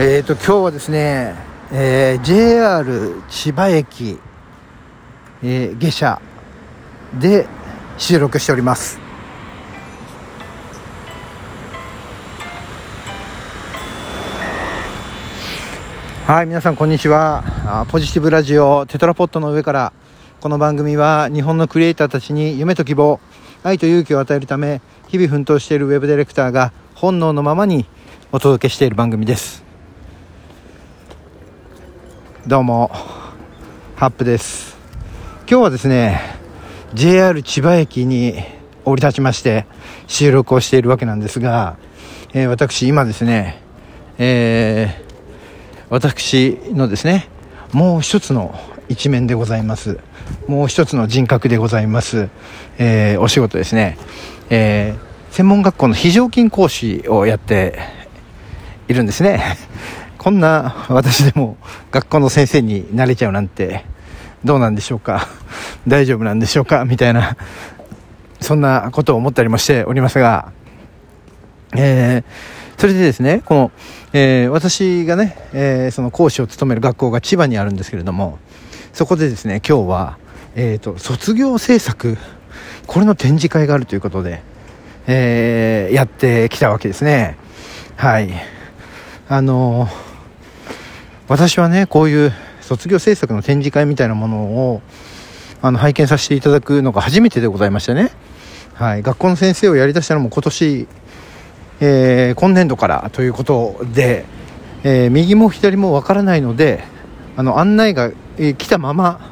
えーと、今日はですね、えー、JR 千葉駅、えー、下車で収録しております。はい、皆さんこんにちは。ポジティブラジオテトラポットの上から、この番組は日本のクリエイターたちに夢と希望、愛と勇気を与えるため、日々奮闘しているウェブディレクターが本能のままにお届けしている番組です。どうも。ハップです。今日はですね JR 千葉駅に降り立ちまして収録をしているわけなんですが、えー、私今ですね、えー、私のですねもう一つの一面でございます。もう一つの人格でございます、えー、お仕事ですね、え専門学校の非常勤講師をやっているんですね。こんな私でも学校の先生になれちゃうなんてどうなんでしょうか？大丈夫なんでしょうか？みたいなそんなことを思ったりもしておりますが、えー、それでですね、この、えー、私がね、えー、その講師を務める学校が千葉にあるんですけれども、そこでですね、今日は、えっ、と、卒業制作、これの展示会があるということで、えやってきたわけですね。はい。あのー私はねこういう卒業制作の展示会みたいなものをあの拝見させていただくのが初めてでございましてね、はい、学校の先生をやりだしたのも今年、えー、今年度からということで、えー、右も左もわからないのであの案内が、えー、来たまま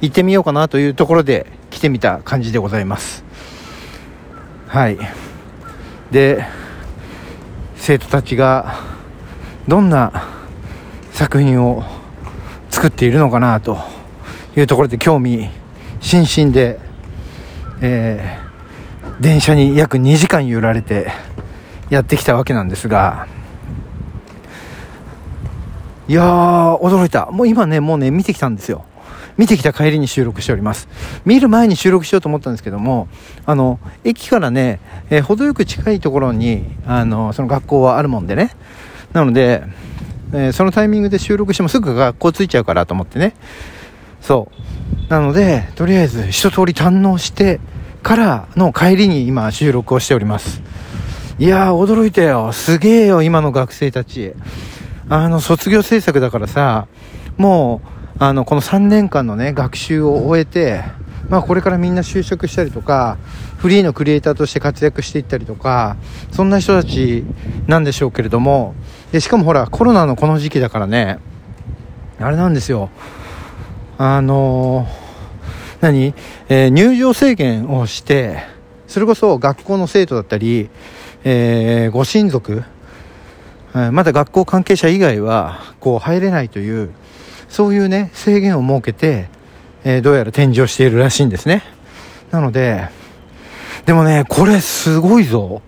行ってみようかなというところで来てみた感じでございます。はい。で生徒たちがどんな作品を作っているのかなというところで興味津々で、えー、電車に約2時間揺られてやってきたわけなんですがいやー驚いた。もう今ねもうね見てきたんですよ。見てきた帰りに収録しております。見る前に収録しようと思ったんですけどもあの駅からね、えー、程よく近いところにあのその学校はあるもんでね。なのでえー、そのタイミングで収録してもすぐ学校着いちゃうからと思ってね。そう。なので、とりあえず一通り堪能してからの帰りに今収録をしております。いやー、驚いたよ。すげえよ、今の学生たち。あの、卒業制作だからさ、もう、あの、この3年間のね、学習を終えて、まあこれからみんな就職したりとか、フリーのクリエイターとして活躍していったりとか、そんな人たちなんでしょうけれども、でしかもほら、コロナのこの時期だからね、あれなんですよ。あの、何？えー、入場制限をして、それこそ学校の生徒だったり、えー、ご親族、まだ学校関係者以外は、こう入れないという、そういうね、制限を設けて、えー、どうやら展示をしているらしいんですね。なので、でもね、これすごいぞ。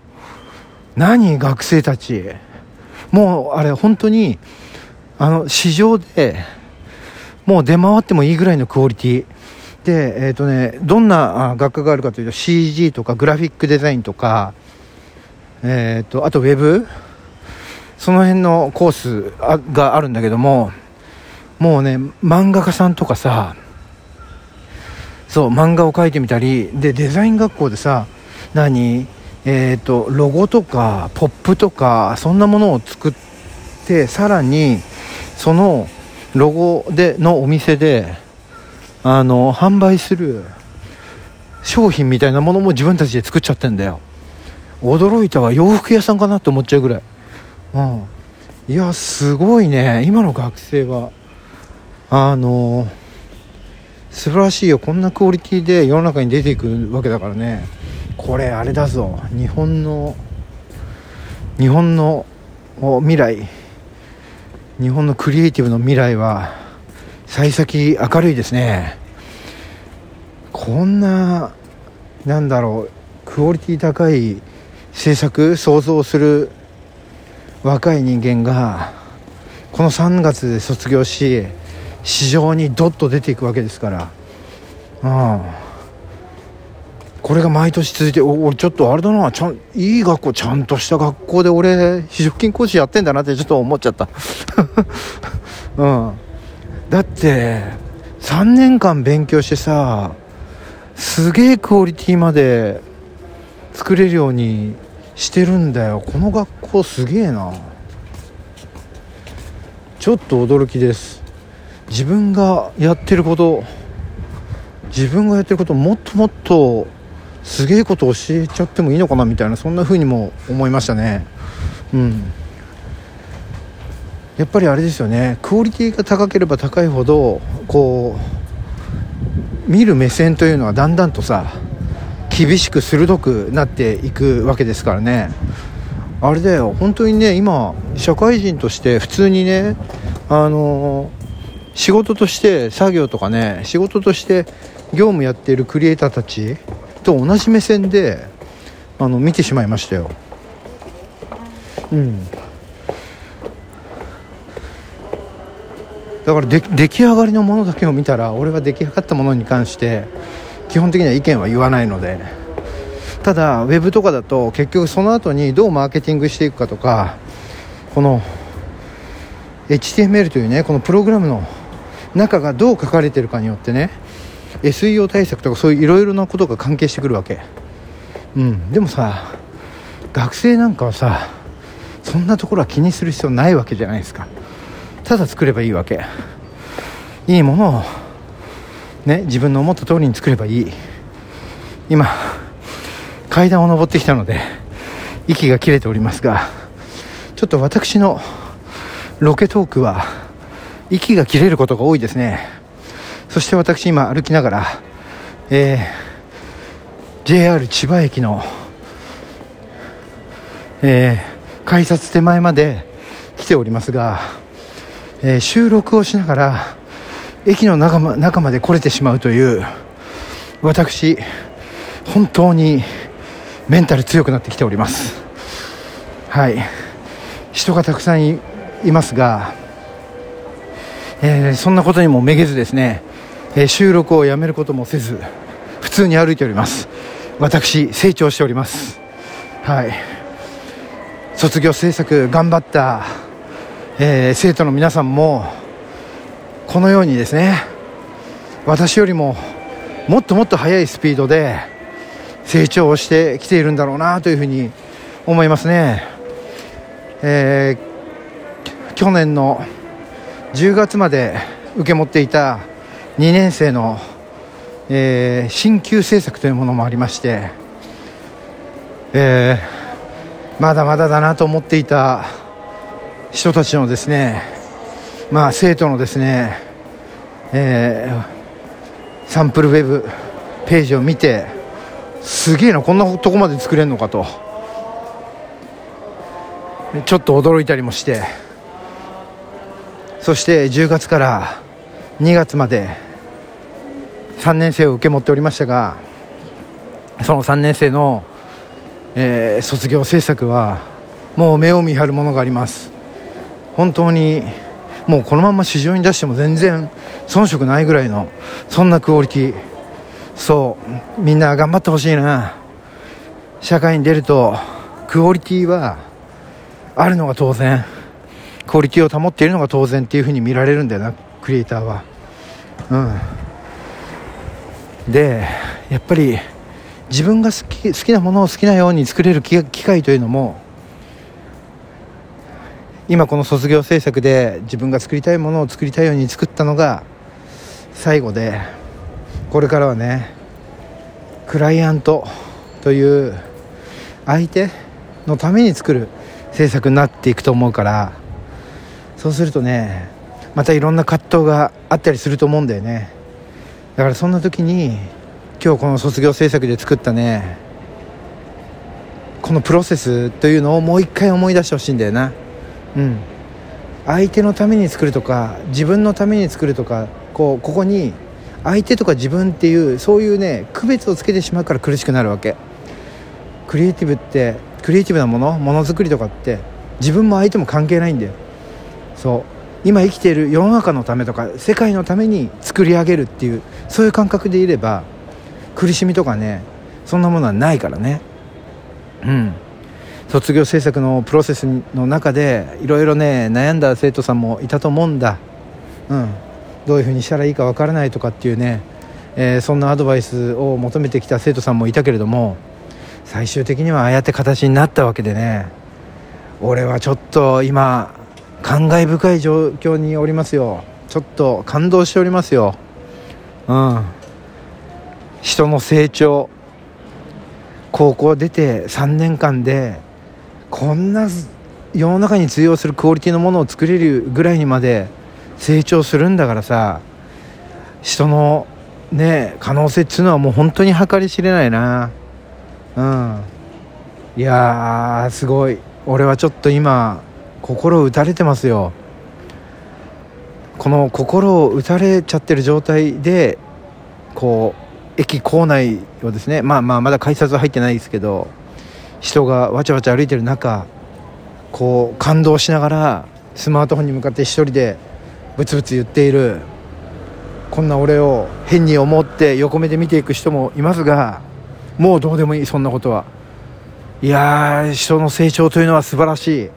何学生たち。もうあれ本当にあの市場でもう出回ってもいいぐらいのクオリティで、えーとね、どんな学科があるかというと CG とかグラフィックデザインとか、えーと、あとウェブその辺のコースがあるんだけどももうね漫画家さんとかさそう漫画を描いてみたり。でデザイン学校でさ何？えーと、ロゴとかポップとかそんなものを作ってさらにそのロゴでのお店であの販売する商品みたいなものも自分たちで作っちゃってんだよ。驚いたわ。洋服屋さんかなって思っちゃうぐらい、うん、いやすごいね。今の学生はあの素晴らしいよ。こんなクオリティで世の中に出ていくわけだからね。これあれだぞ。日本の日本の未来。日本のクリエイティブの未来は幸先明るいですね。こんななんだろう。クオリティ高い制作想像する若い人間がこの3月で卒業し市場にどっと出ていくわけですから。うん。これが毎年続いて俺ちょっとあれだなちゃんいい学校ちゃんとした学校で俺非常勤講師やってんだなってちょっと思っちゃった。うん。だって3年間勉強してさすげえクオリティまで作れるようにしてるんだよ。この学校すげえな。ちょっと驚きです。自分がやってること自分がやってることもっともっとすげえこと教えちゃってもいいのかなみたいなそんな風にも思いましたね。うん。やっぱりあれですよね。クオリティが高ければ高いほどこう見る目線というのはだんだんとさ厳しく鋭くなっていくわけですからね。あれだよ。本当にね今社会人として普通にねあの仕事として作業とかね仕事として業務やっているクリエイターたちと同じ目線であの見てしまいましたよ。うん。だからで出来上がりのものだけを見たら俺は出来上がったものに関して基本的には意見は言わないので。ただウェブとかだと結局その後にどうマーケティングしていくかとかこの HTML というねこのプログラムの中がどう書かれてるかによってね SEO 対策とかそういういろいろなことが関係してくるわけ。うん。でもさ学生なんかはさそんなところは気にする必要ないわけじゃないですか。ただ作ればいいわけ。いいものをね自分の思った通りに作ればいい。今階段を上ってきたので息が切れておりますがちょっと私のロケトークは息が切れることが多いですね。そして私今歩きながら、えー、JR 千葉駅の、えー、改札手前まで来ておりますがえー、収録をしながら駅の中ま中まで来れてしまうという私本当にメンタル強くなってきております。はい。人がたくさんいますが、えー、そんなことにもめげずですね、えー、収録をやめることもせず普通に歩いております。私成長しております。はい。卒業制作頑張ったえー、生徒の皆さんもこのようにですね私よりももっともっと速いスピードで成長をしてきているんだろうなというふうに思いますね、えー、去年の10月まで受け持っていた2年生の、えー、進級政策というものもありまして、えー、まだまだだなと思っていた人たちのですね、まあ、生徒のですね、えー、サンプルウェブページを見てすげえなこんなとこまで作れるのかとちょっと驚いたりもして。そして10月から2月まで3年生を受け持っておりましたがその3年生の、えー、卒業制作はもう目を見張るものがあります。本当にもうこのまま市場に出しても全然遜色ないぐらいのそんなクオリティ。そうみんな頑張ってほしいな。社会に出るとクオリティはあるのが当然。クオリティを保っているのが当然っていうふうに見られるんだよなクリエイターは。うん。でやっぱり自分が好き好きなものを好きなように作れる機会というのも今この卒業制作で自分が作りたいものを作りたいように作ったのが最後でこれからはねクライアントという相手のために作る制作になっていくと思うからそうするとねまたいろんな葛藤があったりすると思うんだよね。だからそんな時に今日この卒業制作で作ったねこのプロセスというのをもう一回思い出してほしいんだよな。うん。相手のために作るとか自分のために作るとかこうここに相手とか自分っていうそういうね区別をつけてしまうから苦しくなるわけ。クリエイティブってクリエイティブなものものづくりとかって自分も相手も関係ないんだよ。そう。今生きている世の中のためとか世界のために作り上げるっていうそういう感覚でいれば苦しみとかねそんなものはないからね。うん。卒業制作のプロセスの中でいろいろね悩んだ生徒さんもいたと思うんだ。うん。どういうふうにしたらいいかわからないとかっていうね、えー、そんなアドバイスを求めてきた生徒さんもいたけれども最終的にはああやって形になったわけでね俺はちょっと今感慨深い状況におりますよ。ちょっと感動しておりますよ。うん。人の成長。高校出て3年間でこんな世の中に通用するクオリティのものを作れるぐらいにまで成長するんだからさ人のね可能性っつうのはもう本当に計り知れないな。うん。いやすごい。俺はちょっと今心打たれてますよ。この心を打たれちゃってる状態でこう駅構内をですねまあまあまだ改札は入ってないですけど人がわちゃわちゃ歩いてる中こう感動しながらスマートフォンに向かって一人でブツブツ言っているこんな俺を変に思って横目で見ていく人もいますがもうどうでもいいそんなことは。いやー人の成長というのは素晴らしい。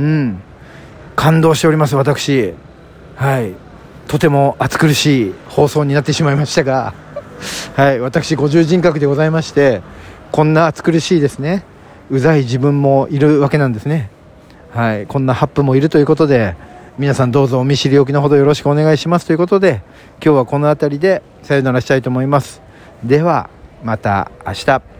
うん。感動しております私。はい。とても暑苦しい放送になってしまいましたがはい。私五十人格でございましてこんな暑苦しいですね。うざい自分もいるわけなんですね。はい。こんなハップもいるということで皆さんどうぞお見知りおきのほどよろしくお願いします。ということで今日はこの辺りでさよならしたいと思います。ではまた明日。